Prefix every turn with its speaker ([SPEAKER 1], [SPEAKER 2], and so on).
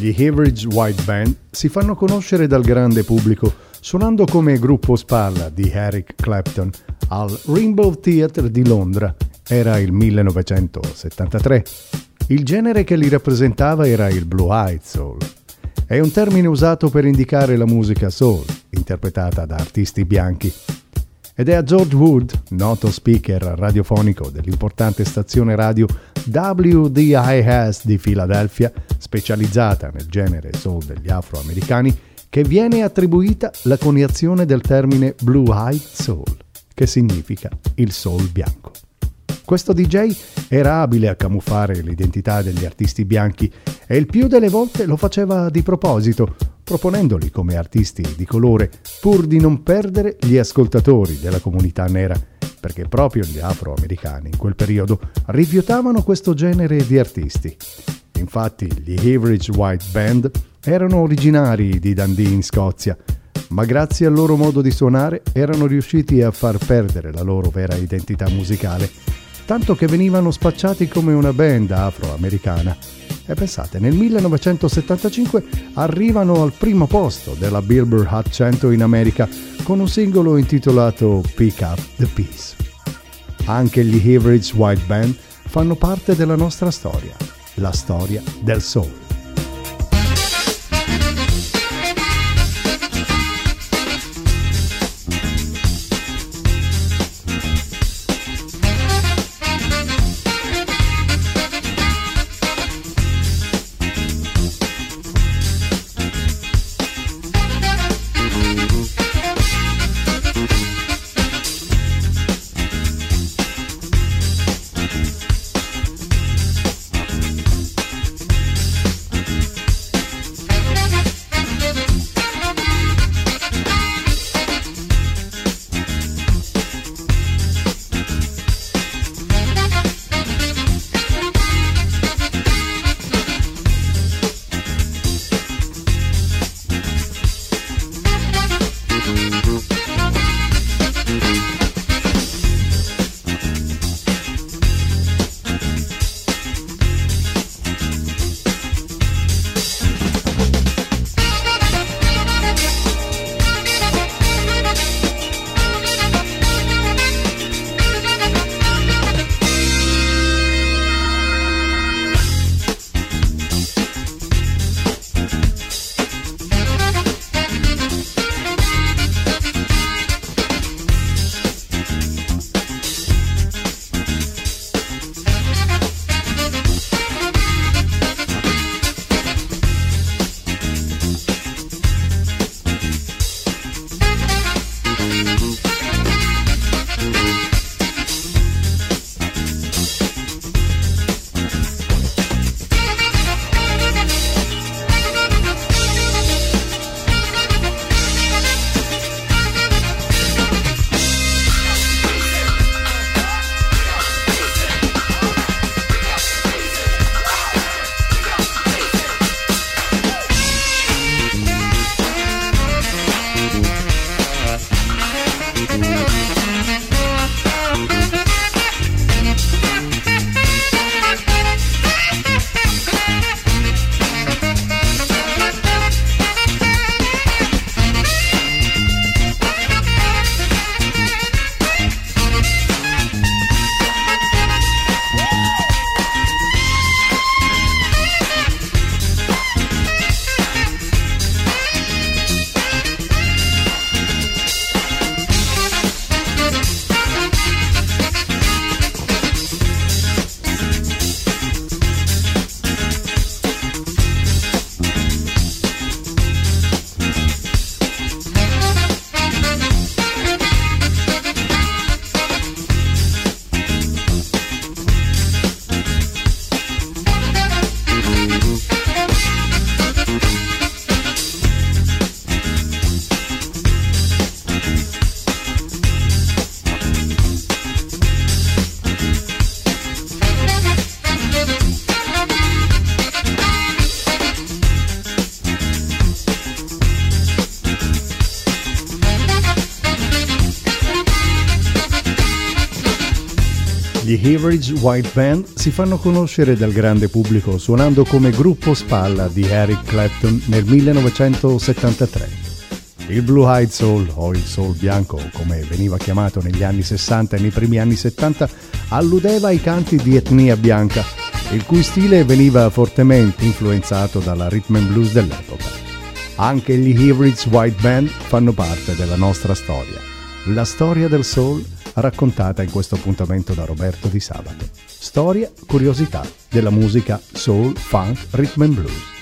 [SPEAKER 1] gli Average White Band si fanno conoscere dal grande pubblico suonando come gruppo spalla di Eric Clapton al Rainbow Theatre di Londra. Era il 1973. Il genere che li rappresentava era il Blue Eyed Soul. È un termine usato per indicare la musica soul, interpretata da artisti bianchi. Ed è a George Wood, noto speaker radiofonico dell'importante stazione radio WDIS di Filadelfia, specializzata nel genere soul degli afroamericani, che viene attribuita la coniazione del termine Blue Eyed Soul, che significa il soul bianco. Questo DJ era abile a camuffare l'identità degli artisti bianchi e il più delle volte lo faceva di proposito, proponendoli come artisti di colore, pur di non perdere gli ascoltatori della comunità nera, perché proprio gli afroamericani in quel periodo rifiutavano questo genere di artisti. Infatti gli Average White Band erano originari di Dundee in Scozia, ma grazie al loro modo di suonare erano riusciti a far perdere la loro vera identità musicale, tanto che venivano spacciati come una band afroamericana. E pensate, nel 1975 arrivano al primo posto della Billboard Hot 100 in America con un singolo intitolato Pick Up the Peace. Anche gli Average White Band fanno parte della nostra storia, la storia del soul. Gli Average White Band si fanno conoscere dal grande pubblico suonando come gruppo spalla di Eric Clapton nel 1973. Il Blue Eyed Soul, o il Soul bianco come veniva chiamato negli anni 60 e nei primi anni 70, alludeva ai canti di etnia bianca, il cui stile veniva fortemente influenzato dalla rhythm and blues dell'epoca. Anche gli Average White Band fanno parte della nostra storia, la storia del soul raccontata in questo appuntamento da Roberto Di Sabato. Storia, curiosità della musica soul, funk, rhythm and blues.